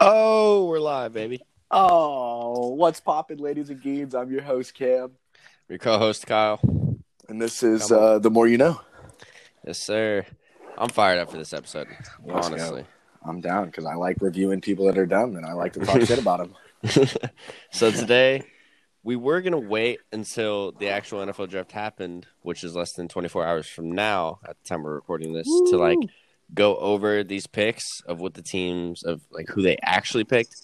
Oh, we're live, baby. Oh, what's poppin', ladies and geeks? I'm your host Cam, Your co-host Kyle. and this is Come uh, the more you know. Yes, sir. I'm fired up for this episode. Let's honestly. I'm down because I like reviewing people that are dumb, and I like to talk shit about them. so today we were gonna wait until the actual NFL draft happened, which is less than 24 hours from now at the time we're recording this, to like go over these picks of what the teams of like who they actually picked.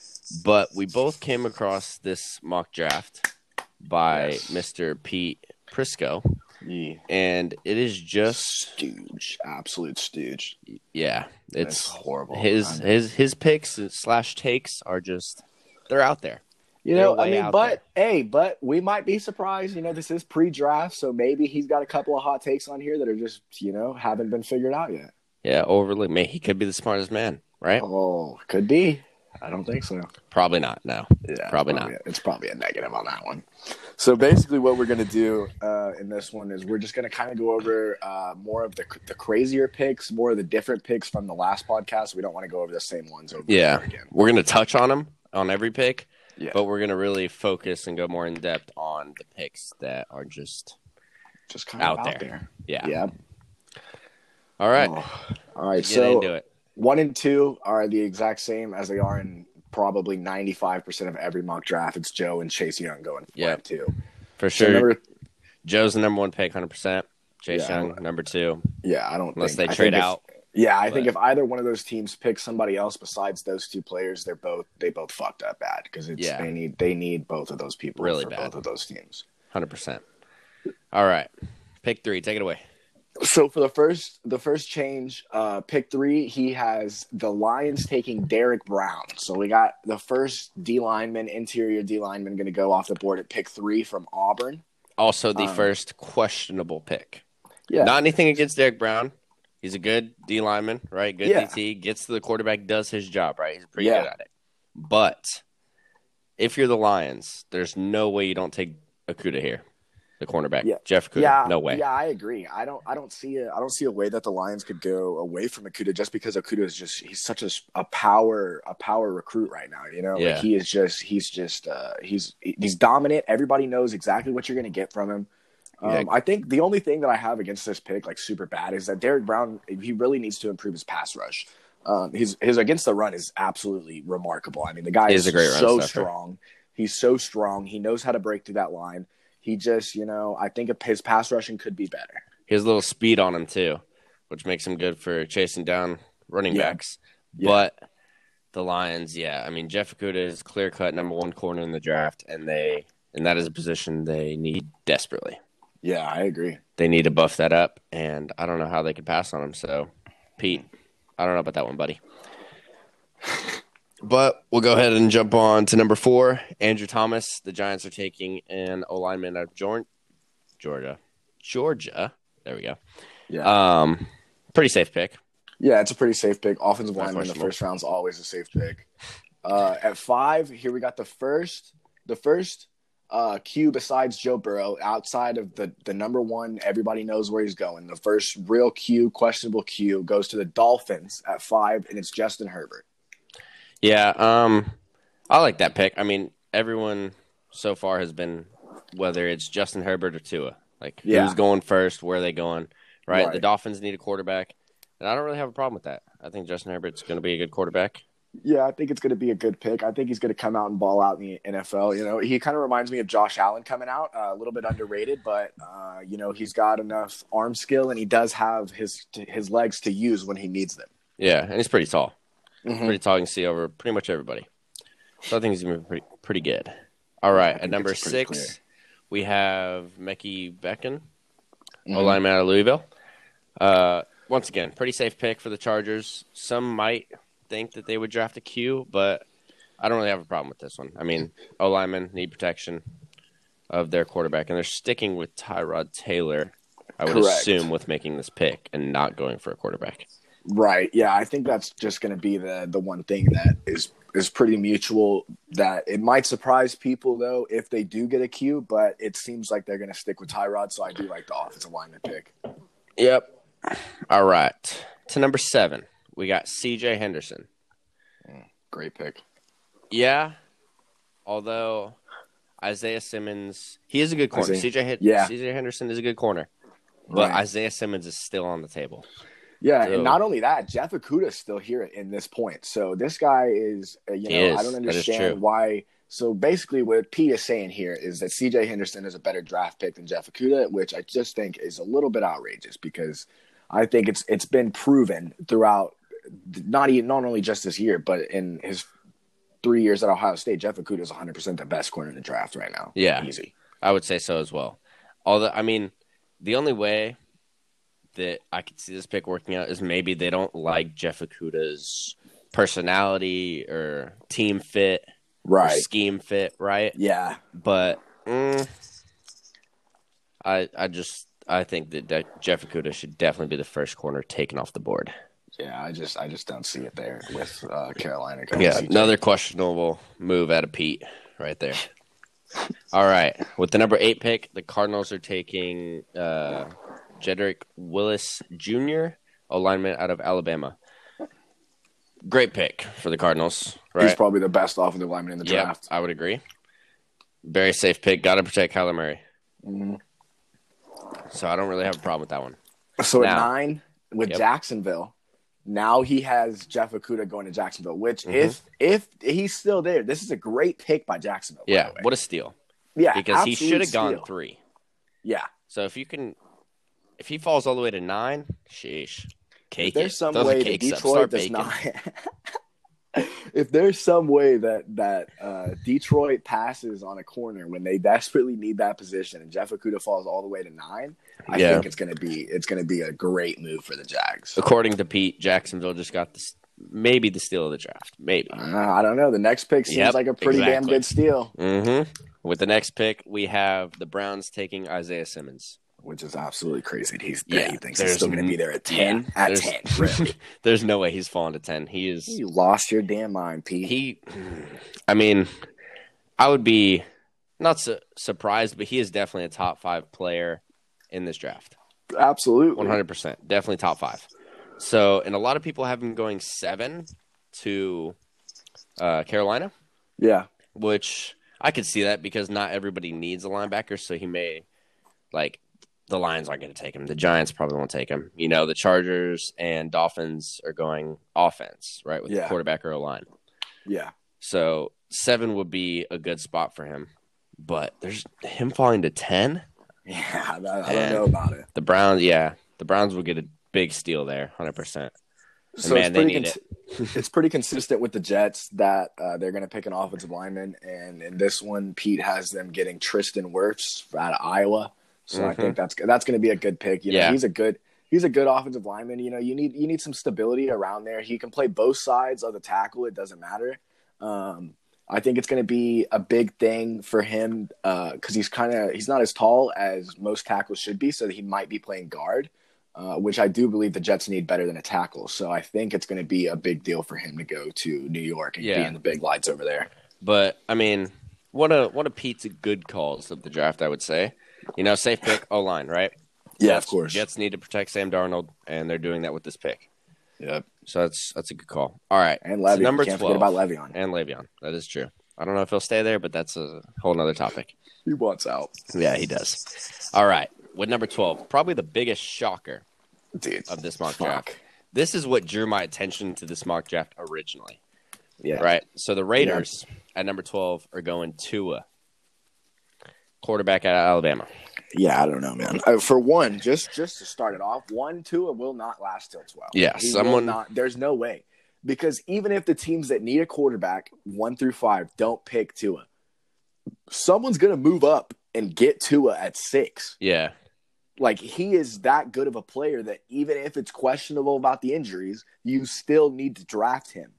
But we both came across this mock draft by Yes. Mr. Pete Prisco, Yeah. and it is just Stooge, absolute stooge. yeah, It's it's horrible. his his his picks slash takes are just they're out there. You know, I mean, but hey, but we might be surprised. You know, this is pre-draft, so maybe he's got a couple of hot takes on here that are just, you know, haven't been figured out yet. Yeah, overly. Man, he could be the smartest man, right? Oh, could be. I don't think so. Probably not. No. Yeah, Probably it's It's probably a negative on that one. So basically, what we're gonna do uh, in this one is we're just gonna kind of go over uh, more of the the crazier picks, more of the different picks from the last podcast. We don't want to go over the same ones over and Yeah. over again. We're gonna touch on them on every pick, Yeah, but we're gonna really focus and go more in depth on the picks that are just just kind of out out, there. there. yeah. Yeah. All right. Oh. All right. Get So into it. one and two are the exact same as they are in probably ninety five percent of every mock draft. It's Joe and Chase Young going Yeah. yeah two. For So sure. number, Joe's the number one pick, hundred percent. Chase Yeah. Young, number two. yeah, I don't Unless think, they trade think if- out. Yeah, I think if either one of those teams picks somebody else besides those two players, they're both they both fucked up bad because it's Yeah. they need they need both of those people Really for bad. both of those teams. Hundred percent. All right. Pick three. Take it away. So for the first the first change, uh, pick three, he has the Lions taking Derrick Brown. So we got the first D lineman, interior D lineman, going to go off the board at pick three from Auburn. Also the Um, first questionable pick. Yeah, Not anything against Derrick Brown. He's a good D lineman, right? Good Yeah. DT, gets to the quarterback, does his job, right? He's pretty Yeah. good at it. But if you're the Lions, there's no way you don't take Okudah here, the cornerback. Yeah. Jeff Okudah. yeah, no way. Yeah, I agree. I don't. I don't see a. I don't see a way that the Lions could go away from Okudah just because Okudah is just. He's such a, a power a power recruit right now. You know, Yeah. like he is just. He's just. uh He's he's dominant. Everybody knows exactly what you're going to get from him. Um, Yeah. I think the only thing that I have against this pick, like super bad, is that Derrick Brown. He really needs to improve his pass rush. Um, his his against the run is absolutely remarkable. I mean, the guy is, is a great so strong. He's so strong. He knows how to break through that line. He just, you know, I think his pass rushing could be better. He has a little speed on him too, which makes him good for chasing down running Yeah. backs. Yeah. But the Lions, yeah, I mean Jeff Okudah is clear cut number one corner in the draft, and they and that is a position they need desperately. Yeah, I agree. They need to buff that up, and I don't know how they could pass on him. So, Pete, I don't know about that one, buddy. But we'll go ahead and jump on to number four. Andrew Thomas. The Giants are taking an O lineman out of Georgia. Georgia. There we go. Yeah, Um, pretty safe pick. yeah, it's a pretty safe pick. Offensive lineman in the first round is always a safe pick. Uh, at five, here we got the first, the first uh, Q besides Joe Burrow, outside of the the number one. Everybody knows where he's going. The first real Q, questionable Q, goes to the Dolphins at five, and it's Justin Herbert. Yeah, um, I like that pick. I mean, everyone so far has been whether it's Justin Herbert or Tua. Like, Yeah. who's going first? Where are they going? Right? Right. The Dolphins need a quarterback, and I don't really have a problem with that. I think Justin Herbert's going to be a good quarterback. Yeah, I think it's going to be a good pick. I think he's going to come out and ball out in the NFL. You know, he kind of reminds me of Josh Allen coming out, uh, a little bit underrated, but uh, you know, he's got enough arm skill and he does have his his legs to use when he needs them. Yeah, and he's pretty tall. Mhm. Pretty tall. You can see over pretty much everybody. So I think he's going to be pretty, pretty good. All right, at number six, we have Mekhi Becton. Mhm. O lineman out of Louisville. Uh, once again, pretty safe pick for the Chargers. Some might think that they would draft a Q, but I don't really have a problem with this one. I mean, O linemen need protection of their quarterback, and they're sticking with Tyrod Taylor. I would Correct. assume with making this pick and not going for a quarterback. Right. Yeah, I think that's just going to be the the one thing that is is pretty mutual. That it might surprise people though if they do get a Q, but it seems like they're going to stick with Tyrod. So I do like the offensive lineman pick. Yep. All right. To number seven, we got C.J. Henderson. Mm, great pick. Yeah, although Isaiah Simmons, he is a good corner. Isaiah- CJ, yeah. CJ Henderson is a good corner, but Right. Isaiah Simmons is still on the table. Yeah, So- and not only that, Jeff Okudah's still here in this point. So this guy is, uh, you know, is. I don't understand why. So basically, what Pete is saying here is that C.J. Henderson is a better draft pick than Jeff Okudah, which I just think is a little bit outrageous because I think it's it's been proven throughout, not even not only just this year, but in his three years at Ohio State, Jeff Okudah is 100 percent the best corner in the draft right now. Yeah. easy. I would say so as well. Although, I mean, the only way that I could see this pick working out is maybe they don't like Jeff Okudah's personality or team fit Right. scheme fit, right? Yeah. But mm, I, I just, I think that De- Jeff Okudah should definitely be the first corner taken off the board. Yeah. I just I just don't see it there with uh, Carolina. Yeah, CJ. another questionable move out of Pete right there. All right, with the number eight pick, the Cardinals are taking uh, Jedrick Wills Jr., a lineman out of Alabama. Great pick for the Cardinals, He's probably the best offensive lineman in the Yeah, draft. I would agree. Very safe pick. Got to protect Kyler Murray, Mhm. so I don't really have a problem with that one. So at nine with Yep. Jacksonville, now he has Jeff Okudah going to Jacksonville. Which Mhm. if if he's still there, this is a great pick by Jacksonville. by Yeah, way. what a steal! yeah, Because he should have gone three. Yeah, So if you can, if he falls all the way to nine, sheesh, cake if there's some the way that. Detroit does baking. not. if there's some way that that uh, Detroit passes on a corner when they desperately need that position, and Jeff Okudah falls all the way to nine, I Yeah. think it's gonna be it's gonna be a great move for the Jags. According to Pete, Jacksonville just got this, maybe the steal of the draft, maybe. Uh, I don't know. The next pick seems Yep, like a pretty damn good steal. Mm-hmm. With the next pick, we have the Browns taking Isaiah Simmons. Which is absolutely crazy. He's Yeah, he thinks he's still going to be there at ten. yeah, at ten, really? There's no way he's falling to ten. He is. you lost your damn mind, Pete. He. I mean, I would be not su- surprised, but he is definitely a top five player in this draft. absolutely. One hundred percent, definitely top five. So, and a lot of people have him going seven to uh, Carolina, Yeah, which I could see that because not everybody needs a linebacker. So he may like the Lions aren't going to take him. The Giants probably won't take him. You know, the Chargers and Dolphins are going offense, right, with Yeah. the quarterback or a line. yeah. So seven would be a good spot for him. But there's him falling to ten. Yeah, I, don't know about it. The Browns, yeah, the Browns will get a big steal there, hundred percent. So man, it's pretty cons- it's pretty consistent with the Jets that uh, they're going to pick an offensive lineman, and in this one, Pete has them getting Tristan Wirfs out of Iowa. So I Mhm. think that's that's going to be a good pick. You know, Yeah. he's a good he's a good offensive lineman. You know, you need you need some stability around there. He can play both sides of the tackle. It doesn't matter. Um, I think it's going to be a big thing for him because he's kind of he's not as tall as most tackles should be, so he might be playing guard, uh, which I do believe the Jets need better than a tackle. So I think it's going to be a big deal for him to go to New York and be in the big lights over there. But I mean, what a one of Pete's good calls of the draft, I would say. You know, safe pick O line, right? Yeah, Jets- of course. Jets need to protect Sam Darnold, and they're doing that with this pick. Yep. So that's that's a good call. All right, And So number Can't 12. forget about Le'Veon. and Le'Veon. That is true. I don't know if he'll stay there, but that's a whole other topic. He wants out, Yeah, he does. All right, with number twelve, probably the biggest shocker dude. of this mock Fuck. draft. This is what drew my attention to this mock draft originally. Yeah. Right. So the Raiders at number twelve are going Tua, quarterback out of Alabama. Yeah, I don't know, man. Uh, for one, just just to start it off, one Tua will not last till twelve. Yeah, He someone- Not, there's no way because even if the teams that need a quarterback one through five don't pick Tua, someone's gonna move up and get Tua at six. Yeah. Like he is that good of a player that even if it's questionable about the injuries, you still need to draft him.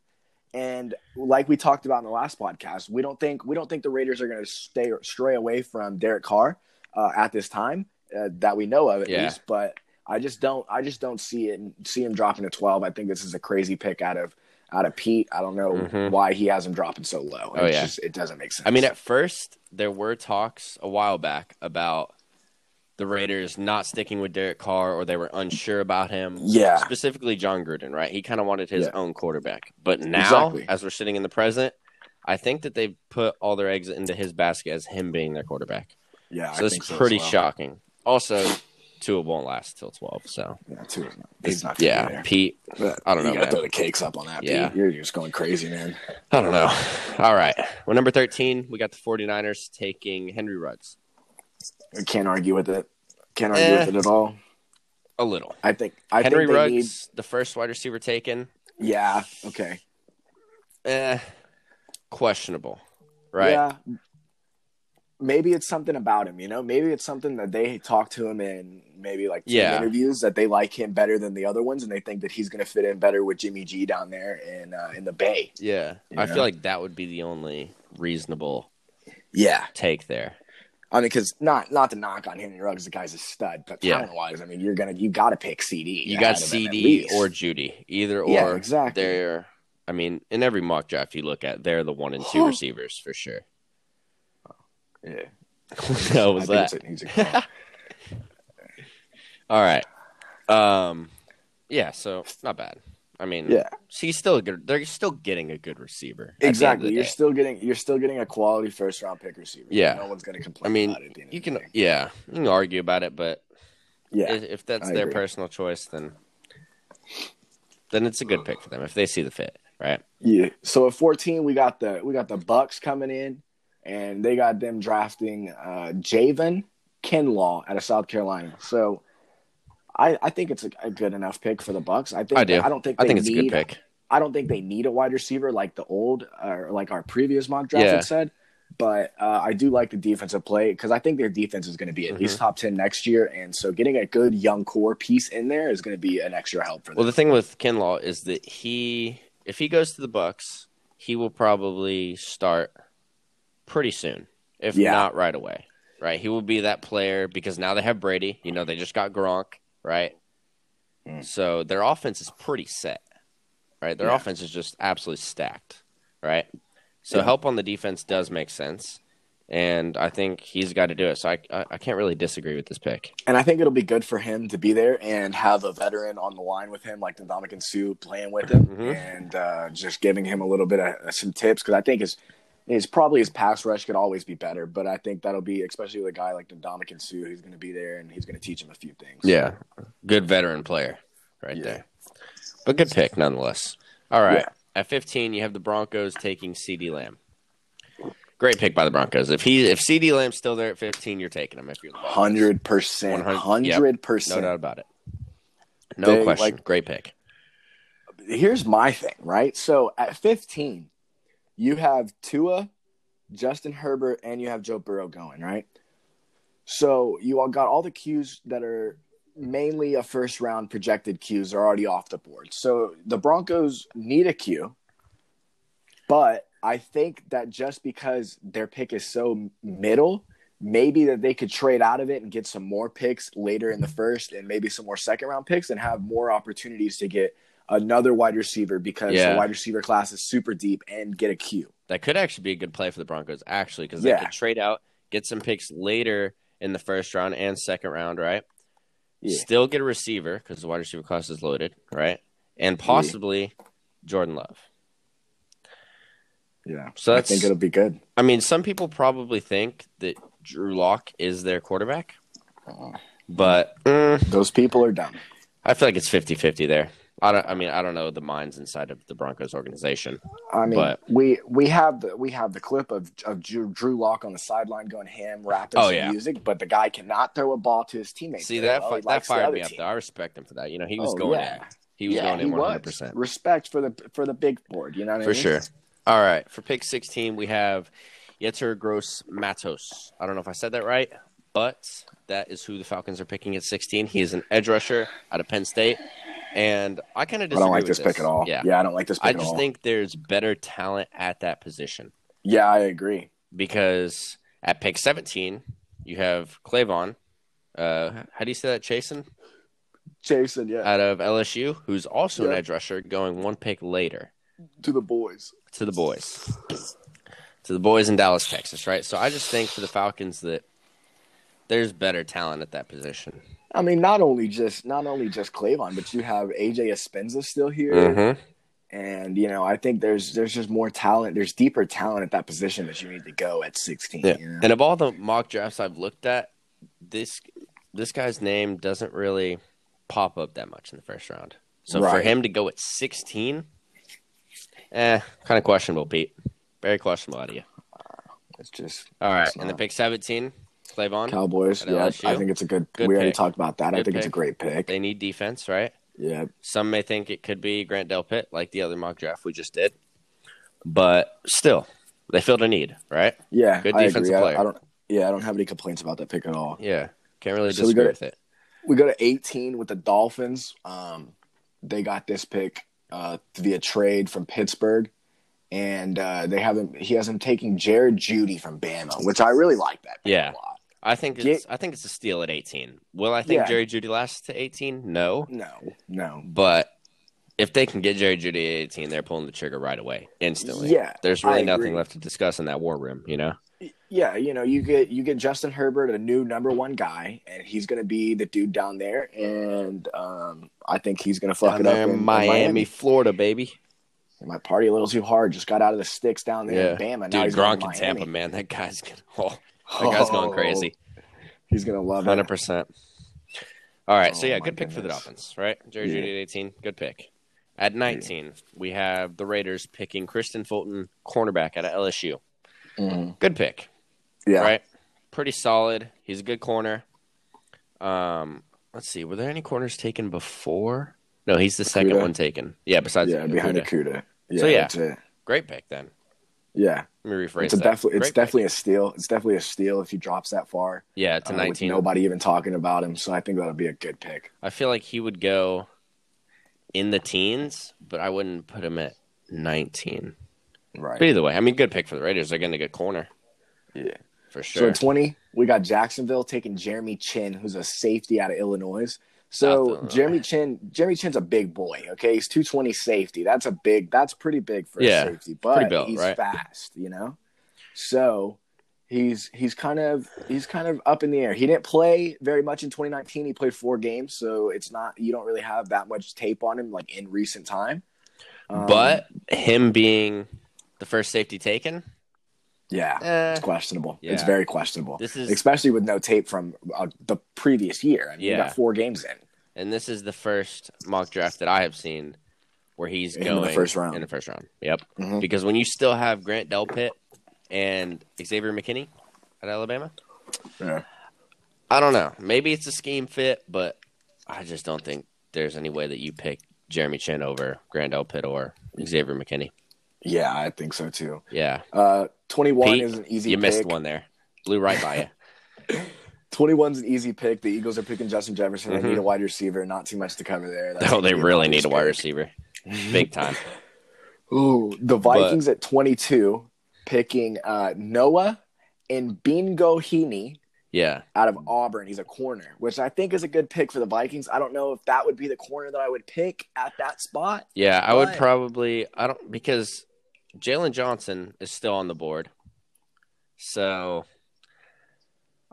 And like we talked about in the last podcast, we don't think we don't think the Raiders are going to stay stray away from Derek Carr uh, at this time uh, that we know of at Yeah. least. But I just don't I just don't see it see him dropping to twelve. I think this is a crazy pick out of out of Pete. I don't know Mhm. why he has him dropping so low. Oh, It's yeah. just, it doesn't make sense. I mean, at first there were talks a while back about the Raiders not sticking with Derek Carr or they were unsure about him. Yeah. Specifically, Jon Gruden, right? He kind of wanted his Yeah. own quarterback. But now, Exactly. as we're sitting in the present, I think that they've put all their eggs into his basket as him being their quarterback. Yeah, So I it's pretty well. shocking. Also, Tua won't last till 12. So, Yeah, two. is He's not yeah. Pete, I don't know, You gotta throw the cakes up on that. Yeah. Pete. You're just going crazy, man. I don't know. All right. Well, number 13, we got the 49ers taking Henry Ruggs. I can't argue with it. Can't argue Eh. with it at all. A little. I think I Henry think Ruggs, need. the first wide receiver taken, Yeah. Okay. eh, questionable, right? Yeah. Maybe it's something about him, you know. Maybe it's something that they talk to him in maybe like Yeah. interviews that they like him better than the other ones, and they think that he's going to fit in better with Jimmy G down there in uh, in the Bay. Yeah. I Yeah. feel like that would be the only reasonable Yeah, take there. I mean, because not not to knock on Henry Ruggs, the guy's a stud, but Yeah. talent wise, I mean, you're gonna you got to pick CeeDee. You got of him at CeeDee or Jeudy, either or. Yeah, exactly. They're, I mean, in every mock draft you look at, they're the one and two receivers for sure. yeah. How was I that? think he's a- he's All right. Um, yeah. So not bad. I mean, yeah, he's still a good. They're still getting a good receiver. at the end of exactly. You're day. still getting you're still getting a quality first round pick receiver. Yeah. no one's gonna complain. I mean, about it at the end you can. Yeah, you can argue about it, but yeah, if, if that's I their agree. personal choice, then then it's a good pick for them if they see the fit, right? Yeah. So at 14, we got the we got the Bucks coming in, and they got them drafting uh, Javon Kinlaw out of South Carolina. So I I think it's a, a good enough pick for the Bucks. I think I do. I don't think I think it's a good pick. I don't think they need a wide receiver like the old or like our previous mock draft Yeah. had said. But uh, I do like the defensive play because I think their defense is going to be at Mhm. least top ten next year, and so getting a good young core piece in there is going to be an extra help for them. Well, the thing with Kinlaw is that he, if he goes to the Bucks, he will probably start pretty soon, if Yeah. not right away. Right? He will be that player because now they have Brady. You know, they just got Gronk, right? Mm. So their offense is pretty set, right? Their Yeah. offense is just absolutely stacked, right? So Yeah. help on the defense does make sense, and I think he's got to do it. So I, I, I can't really disagree with this pick. And I think it'll be good for him to be there and have a veteran on the line with him, like the Ndamukong Suh playing with him Mhm. and uh, just giving him a little bit of some tips because I think his his probably his pass rush could always be better, but I think that'll be especially with a guy like the Ndamukong Suh, he's going to be there and he's going to teach him a few things. Yeah, good veteran player right Yeah. there. But good pick nonetheless. All right. Yeah. At 15, you have the Broncos taking CeeDee Lamb. Great pick by the Broncos. If he if CeeDee Lamb's still there at 15, you're taking him if you're hundred percent, 100 hundred No percent. doubt about it. No They, question. like- Great pick. Here's my thing, right? So at fifteen, you have Tua, Justin Herbert, and you have Joe Burrow going, right? So you all got all the cues that are mainly a first round projected cues are already off the board. So the Broncos need a cue, but I think that just because their pick is so middle, maybe that they could trade out of it and get some more picks later in the first and maybe some more second round picks and have more opportunities to get another wide receiver because Yeah. the wide receiver class is super deep and get a Q. That could actually be a good play for the Broncos, actually, because they Yeah. could trade out, get some picks later in the first round and second round, right? Yeah. Still get a receiver because the wide receiver class is loaded, right? And possibly Jordan Love. Yeah. So I think it'll be good. I mean, some people probably think that Drew Lock is their quarterback, but mm, Those people are dumb. I feel like it's 50-50 there. I don't. I mean, I don't know the minds inside of the Broncos organization. I mean, But- we we have the we have the clip of of Drew, Drew Lock on the sideline going ham, rapping Oh, yeah. music, but the guy cannot throw a ball to his teammates. See that well. that fired me up. Though I respect him for that. You know, he was Oh, going yeah. in. He was yeah, going in one hundred percent Respect for the for the big board. You know what I mean? for sure. All right, for pick sixteen, we have Yetur Gross-Matos. I don't know if I said that right, but that is who the Falcons are picking at sixteen. He is an edge rusher out of Penn State, and I kind of I don't like with this pick at all. Yeah, Yeah, I don't like this pick I just think there's better talent at that position. yeah, I agree. because at pick 17, you have K'Lavon. Uh, how do you say that, Chaisson? Jason, yeah, Out of LSU, who's also an edge rusher, going one pick later to the boys. to the boys. To the boys in Dallas, Texas, right? So I just think for the Falcons that there's better talent at that position. I mean, not only just not only just K'Lavon, but you have AJ Epenesa still here, Mm-hmm. and you know I think there's there's just more talent. There's deeper talent at that position that you need to go at 16. Yeah. you know? And of all the mock drafts I've looked at, this this guy's name doesn't really pop up that much in the first round. So for him to go at 16, eh, kind of questionable, Pete. Very questionable out of you. It's just All right, It's and the pick 17, K'Lavon. Cowboys. Yeah, LSU. I think it's a good. Good we already pick. talked about that. I Good think it's a great pick. They need defense, right? Yeah, Some may think it could be Grant Delpit, like the other mock draft we just did. But still, they filled a need, right? yeah. Good I defensive agree. Player. I, don't. Yeah, I don't have any complaints about that pick at all. Yeah. Can't really So disagree got- with it. We go to 18 with the Dolphins. Um, they got this pick uh, via trade from Pittsburgh, and uh, they have him. He has him taking Jared Jeudy from Bama, which I really like that. Yeah. a lot. I think Get- it's I think it's a steal at 18. Will I think Yeah. Jerry Jeudy lasts to 18? No. No, no. But if they can get Jerry Jeudy at 18, they're pulling the trigger right away, instantly. Yeah, There's really nothing left to discuss in that war room, you know? Yeah, you know, you get you get Justin Herbert, a new number one guy, and he's going to be the dude down there, and um, I think he's going to fuck it up in, in Miami, Florida, baby. He might party a little too hard. Just got out of the sticks down there Yeah. in Bama. Now Dude, he's going Gronk in Tampa, man. That guy's gonna oh, that guy's going Oh, crazy. He's going to love it. Hundred percent. All right, so Oh, yeah, good pick for the. Dolphins, right? Jerry Yeah. Jeudy at eighteen, good pick. At nineteen, we have the Raiders picking Kristian Fulton, cornerback out of LSU. Mhm. Good pick, Yeah, right? Pretty solid. He's a good corner. Um, let's see, were there any corners taken before? No, he's the second one taken. Yeah, besides yeah, behind Okudah. Okudah. Yeah, So, yeah. it. Great pick then. Yeah, Let me rephrase it's that. definitely it's pick. definitely a steal. It's definitely a steal if he drops that far. yeah to uh, nineteen. nobody even talking about him. So I think that'll be a good pick. I feel like he would go in the teens, but I wouldn't put him at 19. Right. But either way, I mean, good pick for the Raiders. They're going to get corner Yeah. for So sure. at 20, we got Jacksonville taking Jeremy Chinn, who's a safety out of Illinois. So. Jeremy Chinn, Jeremy Chinn's a big boy. Okay, he's 220 safety. That's a big. That's pretty big for Yeah, a safety. But built, he's right? fast. You know. So he's he's kind of he's kind of up in the air. He didn't play very much in 2019. He played four games, so it's not you don't really have that much tape on him like in recent time. Um, but him being the first safety taken, yeah, eh, it's questionable. It's very questionable. this is especially with no tape from uh, the previous year. I mean, you Yeah. got four games in. And this is the first mock draft that I have seen where he's In the going first round. In the first round, yep. Mhm. Because when you still have Grant Delpit and Xavier McKinney at Alabama, Yeah. I don't know. Maybe it's a scheme fit, but I just don't think there's any way that you pick Jeremy Chinn over Grand Pitt or Xavier McKinney. Yeah, I think so too. Yeah. Uh, 21 Pete, is an easy you pick. missed one there. Blew right by you. 21's an easy pick. The Eagles are picking Justin Jefferson. They Mhm. need a wide receiver. Not too much to cover there. That's oh, they really need a wide receiver. Big time. Ooh, the Vikings at 22 picking uh, Noah Igbinoghene Yeah. out of Auburn. He's a corner, which I think is a good pick for the Vikings. I don't know if that would be the corner that I would pick at that spot. Yeah, I would probably I don't because Jaylon Johnson is still on the board. So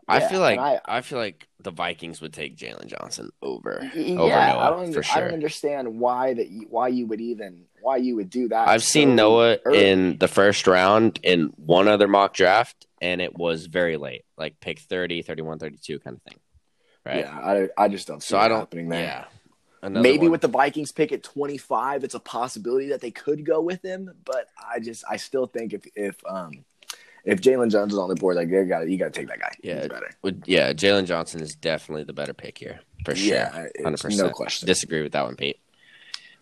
I feel like and I, feel like the Vikings would take Jaylon Johnson over Yeah, over I don't. for I don't understand why that. You, why you would even why you would do that. I've seen Noah early. in the first round in one other mock draft, and it was very late, like pick 30, 31, 32 kind of thing. Right. Yeah, I, I just don't see so I don't. happening there. Yeah. Another Maybe one. with the Vikings pick at 25, it's a possibility that they could go with him. But I just, I still think if if um if Jalen Jones is on the board, like they got you got to take that guy. Yeah. He's better. Would- yeah, Jaylon Johnson is definitely the better pick here for sure. Yeah, it's hundred percent. no question. Disagree with that one, Pete.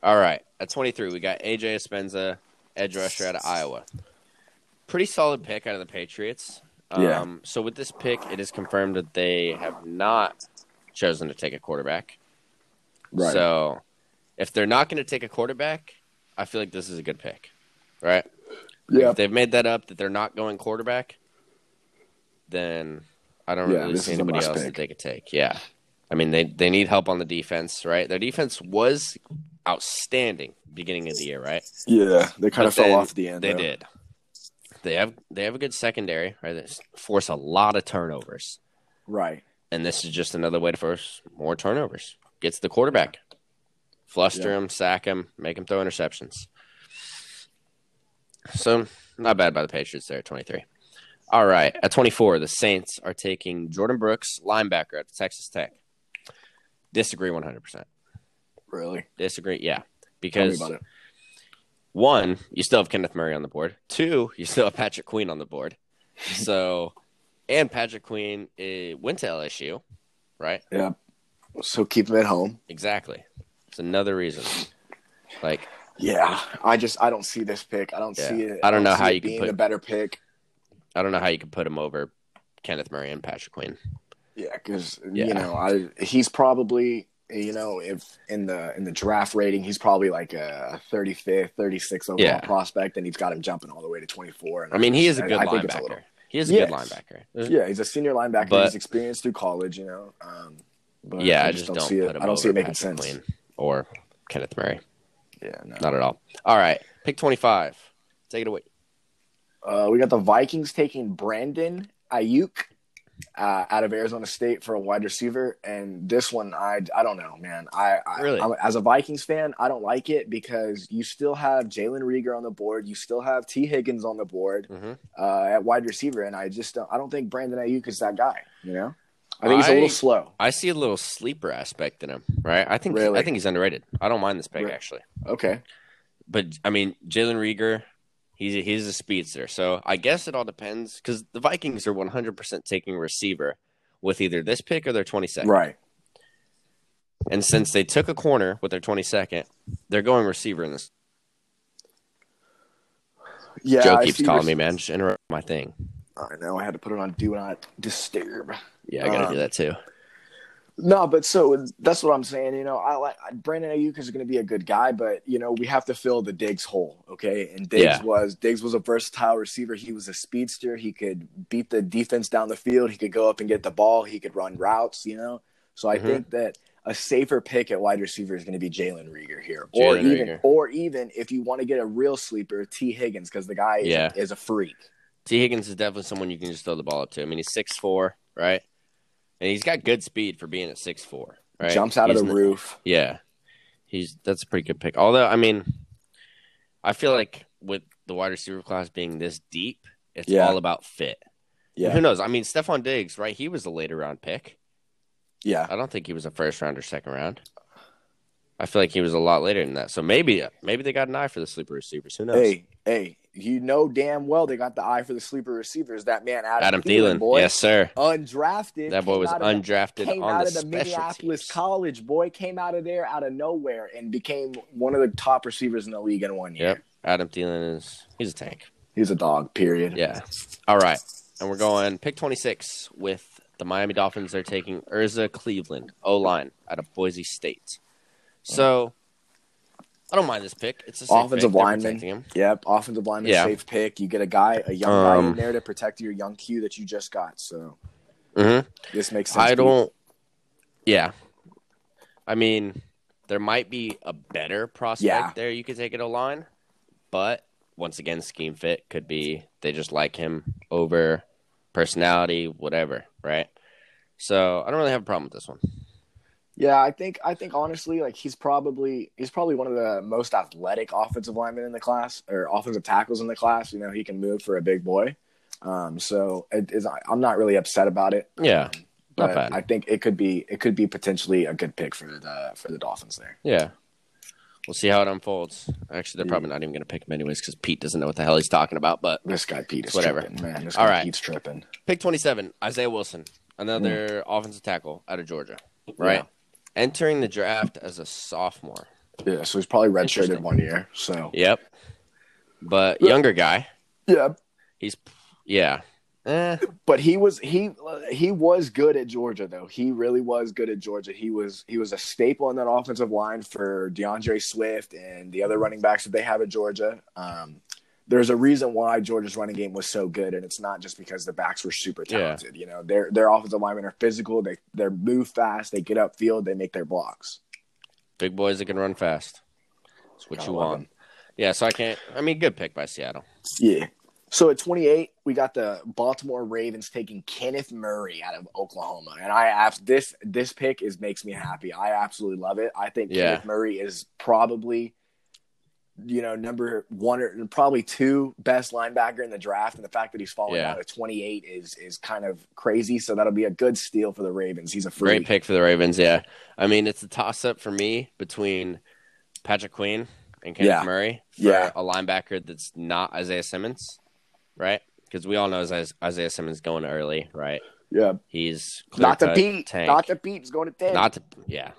All right, at twenty three, we got AJ Epenesa, edge rusher out of Iowa. Pretty solid pick out of the Patriots. Um, Yeah. So with this pick, it is confirmed that they have not chosen to take a quarterback. Right. So if they're not going to take a quarterback, I feel like this is a good pick, right? Yeah, If they've made that up that they're not going quarterback, then I don't Yeah, really see anybody else pick. that they could take. Yeah. I mean, they they need help on the defense, right? Their defense was outstanding beginning of the year, right? yeah, they kind But of fell off the end. They though. did. They have they have a good secondary, right? They force a lot of turnovers. Right. And this is just another way to force more turnovers. Gets the quarterback, fluster Yeah. him, sack him, make him throw interceptions. So not bad by the Patriots there at 23. All right, at 24, the Saints are taking Jordan Brooks, linebacker at Texas Tech. Disagree 100%. Really. Disagree, yeah, because one, you still have Kenneth Murray on the board. Two, you still have Patrick Queen on the board. So, and Patrick Queen eh, went to LSU, right? Yeah. So keep him at home. Exactly. It's another reason. Like, Yeah. I just I don't see this pick. I don't Yeah. see it. I don't know how you could being put- a better pick. I don't know how you could put him over Kenneth Murray and Patrick Queen. Yeah, because Yeah. you know, I he's probably you know if in the in the draft rating he's probably like a 35th, 36th overall Yeah. prospect, and he's got him jumping all the way to 24. And I mean, he is a good I think it's a linebacker. little- He is a good linebacker. There's- yeah, he's a senior linebacker. But- he's experienced through college, you know. Um, but yeah, I just don't, see it. I don't see it making Patrick sense. Queen or Kenneth Murray. Yeah, no. Not at all. All right, pick 25. Take it away. Uh, we got the Vikings taking Brandon Aiyuk uh, out of Arizona State for a wide receiver, and this one I I don't know, man. I, I Really? I'm, as a Vikings fan, I don't like it because you still have Jalen Reagor on the board, you still have Tee Higgins on the board hmm uh, at wide receiver, and I just don't, I don't think Brandon Aiyuk is that guy. You know, I think he's a I- little slow. I see a little sleeper aspect in him, right? I think Really? I think he's underrated. I don't mind this pick Re- actually, Okay, but I mean Jalen Reagor, he's a, he's a speedster. So I guess it all depends because the Vikings are 100 percent taking receiver with either this pick or their 22nd. right. And since they took a corner with their 22nd, they're going receiver in this. Yeah, Joe I keeps calling me, man. Just interrupt my thing. I know I had to put it on do not disturb. Yeah, I gotta Um, do that too. No, but so that's what I'm saying. You know, I like Brandon Aiyuk is going to be a good guy, but you know we have to fill the Diggs hole, okay? And Diggs Yeah. was Diggs was a versatile receiver. He was a speedster. He could beat the defense down the field. He could go up and get the ball. He could run routes. You know, so I Mhm. think that a safer pick at wide receiver is going to be Jalen Reagor here, or even Reagor. or even if you want to get a real sleeper, Tee Higgins, because the guy is, is a freak. Tee Higgins is definitely someone you can just throw the ball up to. I mean, he's six four, right? And he's got good speed for being at six four, right? Jumps out of He's the n- roof. Yeah, he's that's a pretty good pick. Although, I mean, I feel like with the wide receiver class being this deep, it's Yeah. all about fit. Yeah, Who knows? I mean, Stefon Diggs, right? He was a later round pick. yeah. I don't think he was a first round or second round. I feel like he was a lot later than that. So maybe maybe they got an eye for the sleeper receivers. Who knows? Hey, hey, you know damn well they got the eye for the sleeper receivers. That man, Adam, Adam Thielen, Thielen, boy, yes sir. undrafted. That boy was out of the- undrafted Came on out the of the special Minneapolis teams. College boy, came out of there out of nowhere and became one of the top receivers in the league in one year. Yep, Adam Thielen is he's a tank. He's a dog. Period. Yeah. All right. And we're going pick 26 with the Miami Dolphins. They're taking Ezra Cleveland, O line, out of Boise State. So I don't mind this pick. It's a safe Offensive pick. Lineman. him. Yep. Offensive lineman, Yeah. safe pick. You get a guy, a young guy in Um, there to protect your young Q that you just got. So Mhm. this makes sense. I don't. Yeah. I mean, there might be a better prospect Yeah. there you could take it O line, but once again, scheme fit could be they just like him over personality, whatever, right? So I don't really have a problem with this one. Yeah, I think I think honestly, like he's probably he's probably one of the most athletic offensive linemen in the class or offensive tackles in the class. You know, he can move for a big boy. Um, so it is. I'm not really upset about it. Yeah, not but bad. I think it could be it could be potentially a good pick for the for the Dolphins there. Yeah. We'll see how it unfolds. Actually, they're probably not even going to pick him anyways because Pete doesn't know what the hell he's talking about. But This guy Pete is Whatever. tripping, man. This All guy right. Pete's tripping. pick 27, Isaiah Wilson, another offensive tackle out of Georgia, right? Yeah. Entering the draft as a sophomore. Yeah, so he's probably redshirted one year. So Yep. But younger guy. yeah, He's, yeah. Eh, but he was he he was good at Georgia though. He really was good at Georgia. He was he was a staple in that offensive line for D'Andre Swift and the other running backs that they have at Georgia. Um, there's a reason why Georgia's running game was so good, and it's not just because the backs were super Yeah. talented. You know, their their offensive linemen are physical. They they move fast. They get upfield. They make their blocks. big boys that can run fast. That's what you want. them. Yeah, so I can't. I mean, good pick by Seattle. Yeah. So at 28, we got the Baltimore Ravens taking Kenneth Murray out of Oklahoma, and I this this pick is makes me happy. I absolutely love it. I think Yeah. Kenneth Murray is probably, you know, number one or probably two best linebacker in the draft, and the fact that he's falling Yeah. out of 28 is is kind of crazy. So that'll be a good steal for the Ravens. He's a free. Great pick for the Ravens. Yeah, I mean it's a toss up for me between Patrick Queen and Kenneth Yeah. Murray for Yeah. a linebacker that's not Isaiah Simmons, right? Because we all know Isaiah Simmons going early, right? Yeah, He's not the Pete, tank. not the Pete. He's going to ten. not to yeah.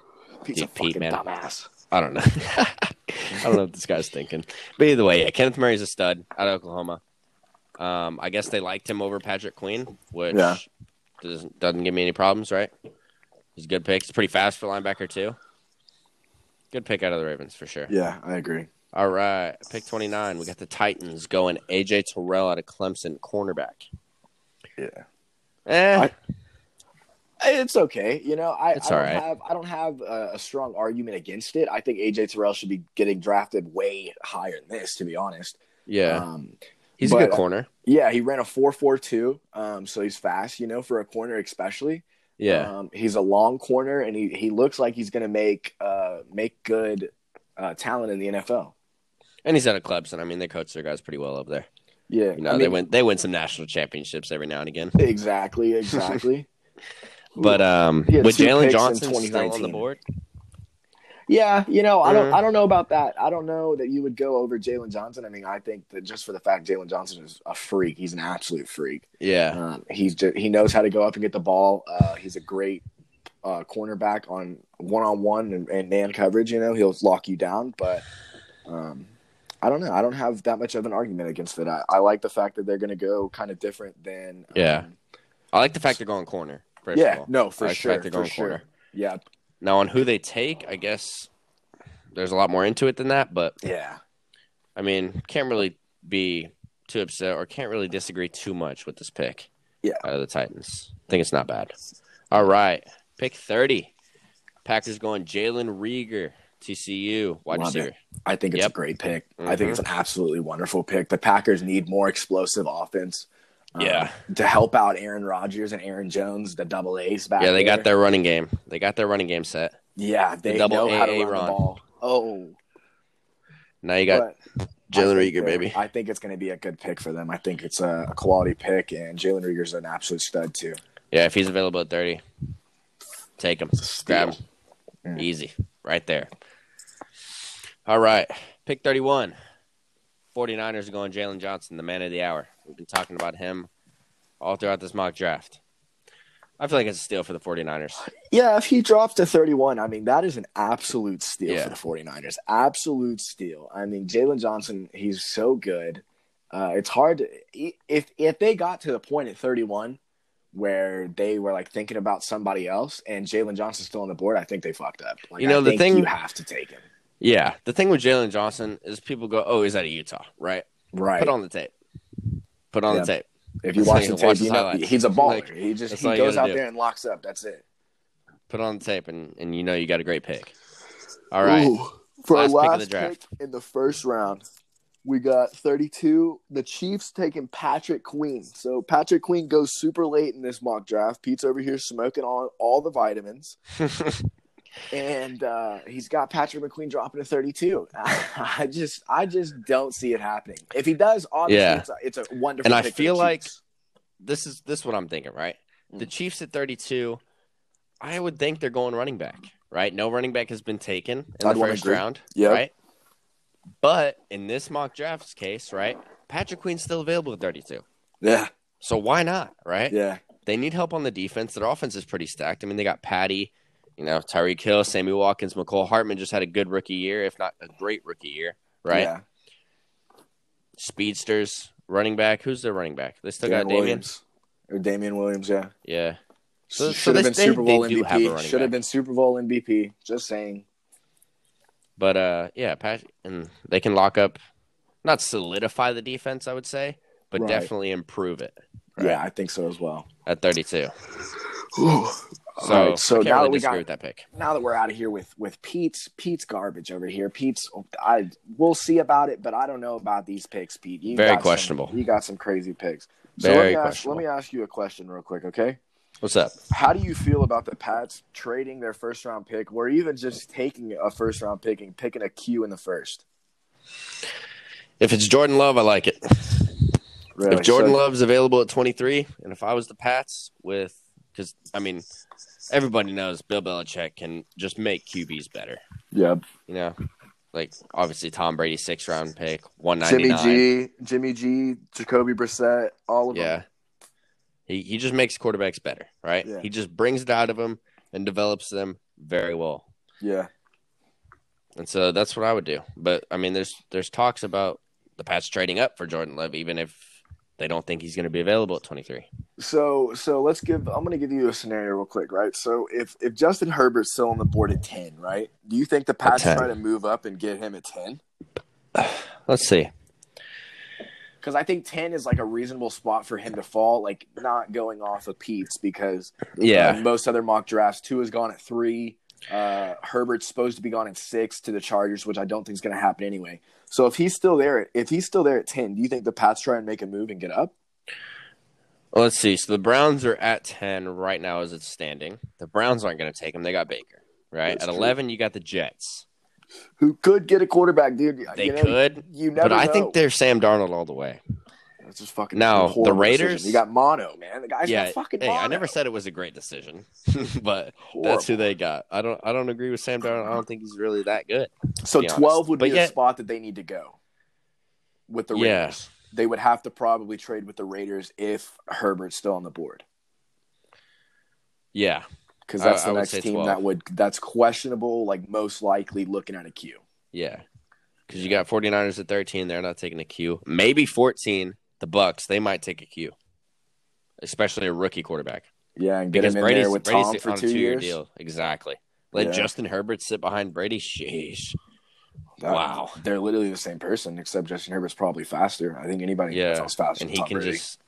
Pete's a Pete, Pete, fucking man. dumbass. I don't know. I don't know what this guy's thinking. But either way, yeah, Kenneth Murray's a stud out of Oklahoma. Um, I guess they liked him over Patrick Queen, which Yeah. doesn't doesn't give me any problems, right? He's a good pick. He's pretty fast for linebacker too. Good pick out of the Ravens for sure. Yeah, I agree. All right, pick twenty nine. We got the Titans going AJ Terrell out of Clemson, cornerback. Yeah. Eh, I- It's okay, you know. I, It's I don't right. have I don't have a, a strong argument against it. I think AJ Terrell should be getting drafted way higher than this, to be honest. yeah, Um, he's a good corner. yeah, he ran a four four two, um, so he's fast, you know, for a corner especially. Yeah, Um, he's a long corner, and he, he looks like he's going to make uh, make good uh, talent in the NFL. and he's out of Clemson. I mean, they coach their guys pretty well over there. Yeah, You know, I they win they win some national championships every now and again. exactly, exactly. But um, with Jaylon Johnson still on the board, Yeah, you know, I don't. I don't know about that. I don't know that you would go over Jaylon Johnson. I mean, I think that just for the fact Jaylon Johnson is a freak, he's an absolute freak. yeah, Um, he's just, he knows how to go up and get the ball. Uh, he's a great uh, cornerback on one on one and man coverage. You know, he'll lock you down. But um, I don't know. I don't have that much of an argument against it. I, I like the fact that they're going to go kind of different than. um, Yeah. I like the fact they're going corner. First of yeah. all. No, I for the sure. For sure. corner. Yeah. Now on who they take, I guess there's a lot more into it than that. But Yeah. I mean, can't really be too upset or can't really disagree too much with this pick. Yeah. out of the Titans, I think it's not bad. All right, pick thirty. Packers going Jalen Reagor, TCU wide Love receiver. I think it's Yep. a great pick. I think it's an mm-hmm. absolutely wonderful pick. The Packers need more explosive offense. Um, Yeah. to help out Aaron Rodgers and Aaron Jones, the double A's back. Yeah, they there. got their running game. They got their running game set. Yeah, they double know how to run run. the ball. Oh, Now you got but Jalen Reagor, baby. I think it's going to be a good pick for them. I think it's a, a quality pick, and Jalen Reagor's an absolute stud too. Yeah, if he's available at 30, take him. Grab him. Yeah. Easy. Right there. All right. Pick 31. 49ers are going Jaylon Johnson, the man of the hour. We've been talking about him all throughout this mock draft. I feel like it's a steal for the 49ers. Yeah, if he drops to 31, I mean, that is an absolute steal Yeah. for the 49ers. Absolute steal. I mean, Jaylon Johnson, he's so good. Uh, it's hard to, if if they got to the point at 31 where they were like thinking about somebody else and Jaylon Johnson's still on the board, I think they fucked up. Like, You know, I the think thing- you have to take him. Yeah. The thing with Jaylon Johnson is people go, oh, he's out of Utah, right? Right. Put on the tape. Put on Yeah. the tape. if you watch the tape, you know, he's a baller. Like, he just he goes out do. there and locks up. That's it. Put on the tape, and, and you know you got a great pick. All right. Ooh, for Last our pick of last the draft. pick in the first round, we got 32. The Chiefs taking Patrick Queen. So Patrick Queen goes super late in this mock draft. Pete's over here smoking on all the vitamins, and uh, he's got Patrick McQueen dropping to 32. I just, I just don't see it happening. If he does, obviously, Yeah. it's, a, it's a wonderful. And I the feel like- this is this is what I'm thinking, right? The Mm. Chiefs at 32, I would think they're going running back, right? No running back has been taken in I'd the first agree. round, Yeah. right? But in this mock draft's case, right, Patrick Queen's still available at 32. yeah, So why not, right? yeah, They need help on the defense. Their offense is pretty stacked. I mean, they got Patty, you know, Tyreek Hill, Sammy Watkins, Mecole Hardman just had a good rookie year, if not a great rookie year, right? Yeah. Speedsters, running back. Who's their running back? They still Damien got Damien. Williams or Damien Williams. Yeah. Yeah. So- so should have they- been they- Super Bowl they do have MVP. Should have been Super Bowl MVP. Just saying. But uh, yeah, Pat, and they can lock up, not solidify the defense, I would say, but Right. definitely improve it. Right. Yeah, I think so as well. At 32. So, All right, so now really that we got with that pick, now that we're out of here with with Pete's Pete's garbage over here. Pete's I we'll see about it, but I don't know about these picks, Pete. You Very got some- questionable. you got some crazy picks. So Very let me ask, let me ask you a question real quick, okay? What's up? How do you feel about the Pats trading their first round pick, or even just taking a first round pick and picking a Q in the first? If it's Jordan Love, I like it. Really? If Jordan So- Love's available at 23, and if I was the Pats with, because I mean, everybody knows Bill Belichick can just make QBs better. yeah, You know, like obviously Tom Brady six round pick, one ninety nine. Jimmy G, Jimmy G, Jacoby Brissett, all of Yeah. them. He he just makes quarterbacks better, right? Yeah. He just brings it out of them and develops them very well. Yeah, And so that's what I would do. But I mean, there's there's talks about the Pats trading up for Jordan Love, even if they don't think he's going to be available at 23. So so let's give I'm gonna give you a scenario real quick, right? So if if Justin Herbert's still on the board at ten, right? Do you think the Pats try to move up and get him at ten? Let's see. Because I think ten is like a reasonable spot for him to fall, like not going off of Pete's because Yeah. uh, most other mock drafts, Tua is gone at three. Uh, Herbert's supposed to be gone at six to the Chargers, which I don't think is going to happen anyway. So if he's still there, if he's still there at ten, do you think the Pats try and make a move and get up? Well, let's see. So the Browns are at 10 right now as it's standing. The Browns aren't going to take him. They got Baker, right? That's at true. 11, you got the Jets. Who could get a quarterback, dude? They You know, could, You never. but I know. think they're Sam Darnold all the way. That's just fucking Now, horrible the Raiders- decision. You got mono, man. The guy's yeah. fucking Hey, mono. I never said it was a great decision, but Horrible. that's who they got. I don't I don't agree with Sam Darnold. I don't think he's really that good. So twelve would But be yet- a spot that they need to go with the Yeah. Raiders. They would have to probably trade with the Raiders if Herbert's still on the board Yeah. because that's I the would next team 12. that would that's questionable. Like most likely looking at a Q. Yeah. Because you got 49ers at 13. They're not taking a Q. Maybe 14, the Bucs. They might take a cue, especially a rookie quarterback. Yeah, and get Because him in Brady's, there with Brady's Tom for a two two-year years. deal. Exactly. Let Yeah. Justin Herbert sit behind Brady. Sheesh. That- Wow. they're literally the same person, except Justin Herbert's probably faster. I think anybody Yeah. yeah. faster. And he Tom can Brady. just,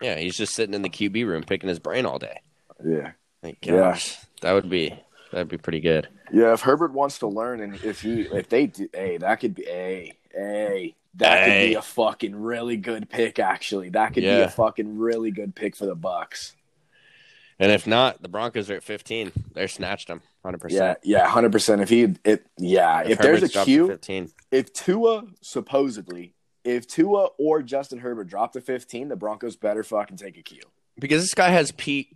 yeah, he's just sitting in the QB room picking his brain all day. yeah. Yeah. gosh, that would be that'd be pretty good. Yeah, if Herbert wants to learn, and if he, if they, do, hey, that could be, hey, hey, that could be a fucking really good pick. Actually, that could be a fucking really good pick for the Bucs. And if not, the Broncos are at 15. They're snatched him 100%. Yeah, yeah, hundred percent. If he, it, yeah, if, there's Herbert's a dropped to Q, 15. if Tua supposedly, if Tua or Justin Herbert drop to fifteen, the Broncos better fucking take a Q. Because this guy has Pete,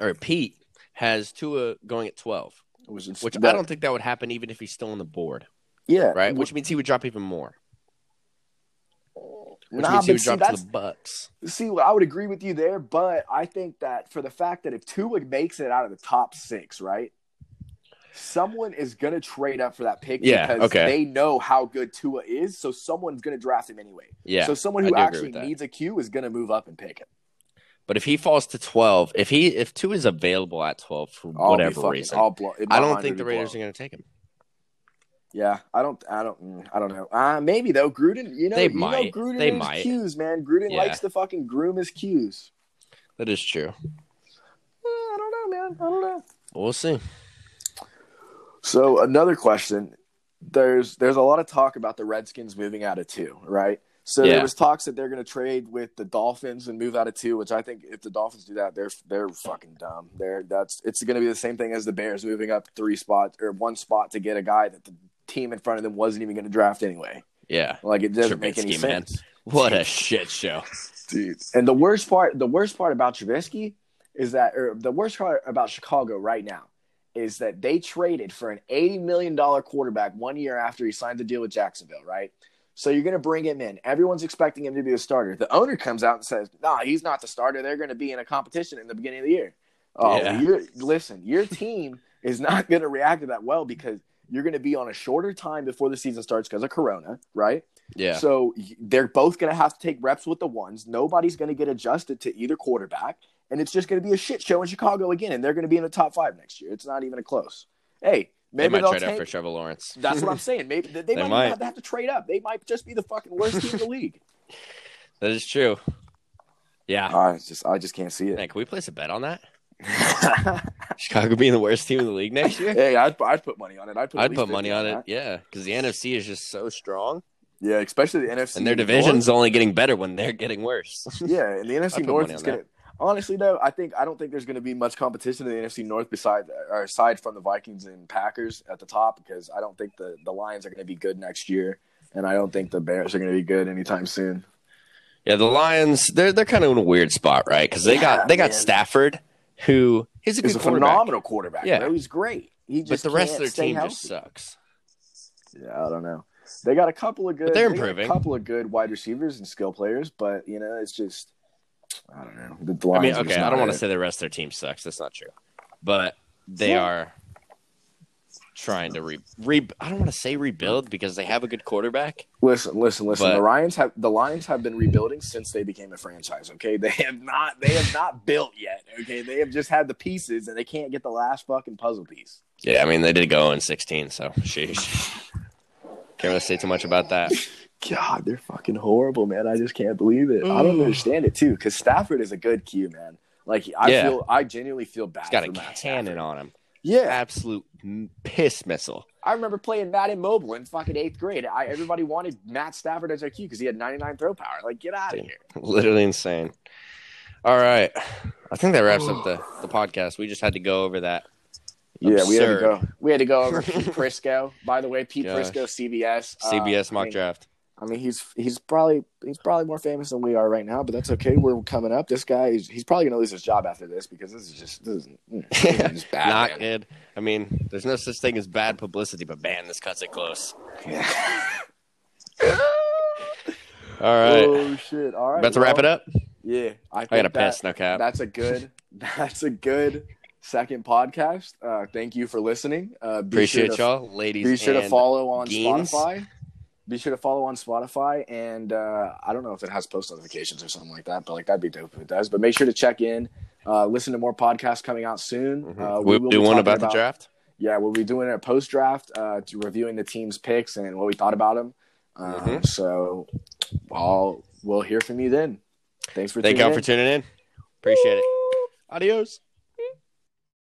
or Pete has Tua going at 12, Which, is- which I don't think that would happen even if he's still on the board, yeah, right? Which means he would drop even more. Which nah, means he would see, drop to the Bucs. See, I would agree with you there, but I think that for the fact that if Tua makes it out of the top six, right, someone is going to trade up for that pick Yeah, because okay. they know how good Tua is, so someone's going to draft him anyway. Yeah. so someone who actually needs a Q is going to move up and pick him. But if he falls to 12, if he if Tua is available at 12 for I'll whatever fucking- reason, blow, I don't think the Raiders are going to take him. Yeah, I don't, I don't, mm, I don't know. Uh, maybe though. Gruden, you know, They you know. Gruden They might. Qs, man. Gruden Yeah. likes to fucking groom his Qs. That is true. Uh, I don't know, man. I don't know. We'll see. So another question: There's there's a lot of talk about the Redskins moving out of two, right? So Yeah. there was talks that they're going to trade with the Dolphins and move out of two, which I think if the Dolphins do that, they're they're fucking dumb. They're that's it's going to be the same thing as the Bears moving up three spots or one spot to get a guy that the team in front of them wasn't even going to draft anyway. Yeah. Like it doesn't make any man. sense, What a shit show. dude. And the worst part, the worst part about Trubisky is that, or the worst part about Chicago right now is that they traded for an eighty million dollar quarterback one year after he signed the deal with Jacksonville, right? So you're going to bring him in. Everyone's expecting him to be a starter. The owner comes out and says, "Nah, he's not the starter. They're going to be in a competition in the beginning of the year." Oh, Yeah. you're, listen, your team is not going to react to that well because you're going to be on a shorter time before the season starts because of Corona, right? Yeah. So they're both going to have to take reps with the ones. Nobody's going to get adjusted to either quarterback, and it's just going to be a shit show in Chicago again. And they're going to be in the top five next year. It's not even a close. Hey, maybe they might trade out take. for Trevor Lawrence. That's what I'm saying. Maybe they, they might, might. have to have to trade up. They might just be the fucking worst team in the league. That is true. Yeah. Ah, I just, I just can't see it. Man, can we place a bet on that? Chicago being the worst team in the league next year. hey, I'd, I'd put money on it. I'd put, I'd put money 50 on it. that. Yeah, because the NFC is just so strong, Yeah, especially the NFC and their North. division's only getting better when they're getting worse. Yeah, and the NFC North is. Honestly, though, I think I don't think there's going to be much competition in the NFC North beside or aside from the Vikings and Packers at the top because I don't think the the Lions are going to be good next year, and I don't think the Bears are going to be good anytime soon. yeah, the Lions they're they're kind of in a weird spot, right? Because they Yeah, got they got man. Stafford, who he's a He's a phenomenal quarterback. Yeah. bro. he's great. He but just the rest of their team healthy. just sucks. Yeah, I don't know. They got a couple of good. But they're they improving. A couple of good wide receivers and skill players, but you know, it's just I don't know. The, I mean, Lions are just okay, I don't want to say the rest of their team sucks. That's not true, but they Yeah. are trying to re, re I don't want to say rebuild because they have a good quarterback. Listen, listen, listen. But- the Lions have the Lions have been rebuilding since they became a franchise. Okay, they have not they have not built yet. Okay, they have just had the pieces and they can't get the last fucking puzzle piece. Yeah, I mean they did go in 16, so sheesh. Can't really say too much about that. God, they're fucking horrible, man. I just can't believe it. I don't mm. understand it too, because Stafford is a good Q, man. Like I Yeah. feel, I genuinely feel bad. He's got a Matt cannon Stafford. on him. Yeah, Absolute piss missile. I remember playing Madden Mobile in fucking eighth grade. I, everybody wanted Matt Stafford as their Q because he had 99 throw power. Like, get out of here. Literally insane. All right. I think that wraps up the, the podcast. We just had to go over that. Yeah, we had to go. We had to go over Pete Prisco. By the way, Pete Gosh. Prisco, CBS. uh, CBS I mock mean, draft. I mean, he's he's probably he's probably more famous than we are right now, but that's okay. We're coming up. This guy, is, he's probably gonna lose his job after this because this is just this is, this is just bad. Not man. good. I mean, there's no such thing as bad publicity, but man, this cuts it close. Yeah. All right. Oh shit! All right, About to wrap it up? Yeah, I, I got a piss, no cap. That's a good. That's a good second podcast. Uh, thank you for listening. Uh, Appreciate sure to, y'all, ladies. Be sure to follow on Geens. Spotify. Be sure to follow on Spotify, and uh, I don't know if it has post notifications or something like that, but like that'd be dope if it does. But make sure to check in. Uh, listen to more podcasts coming out soon. Mhm. Uh, we we'll will do one about, the draft. Yeah, we'll be doing a post draft, uh, to reviewing the team's picks and what we thought about them. Um, Mhm. So, I'll we'll hear from you then. Thanks for Thank y'all in. for tuning in. Appreciate it. Adios.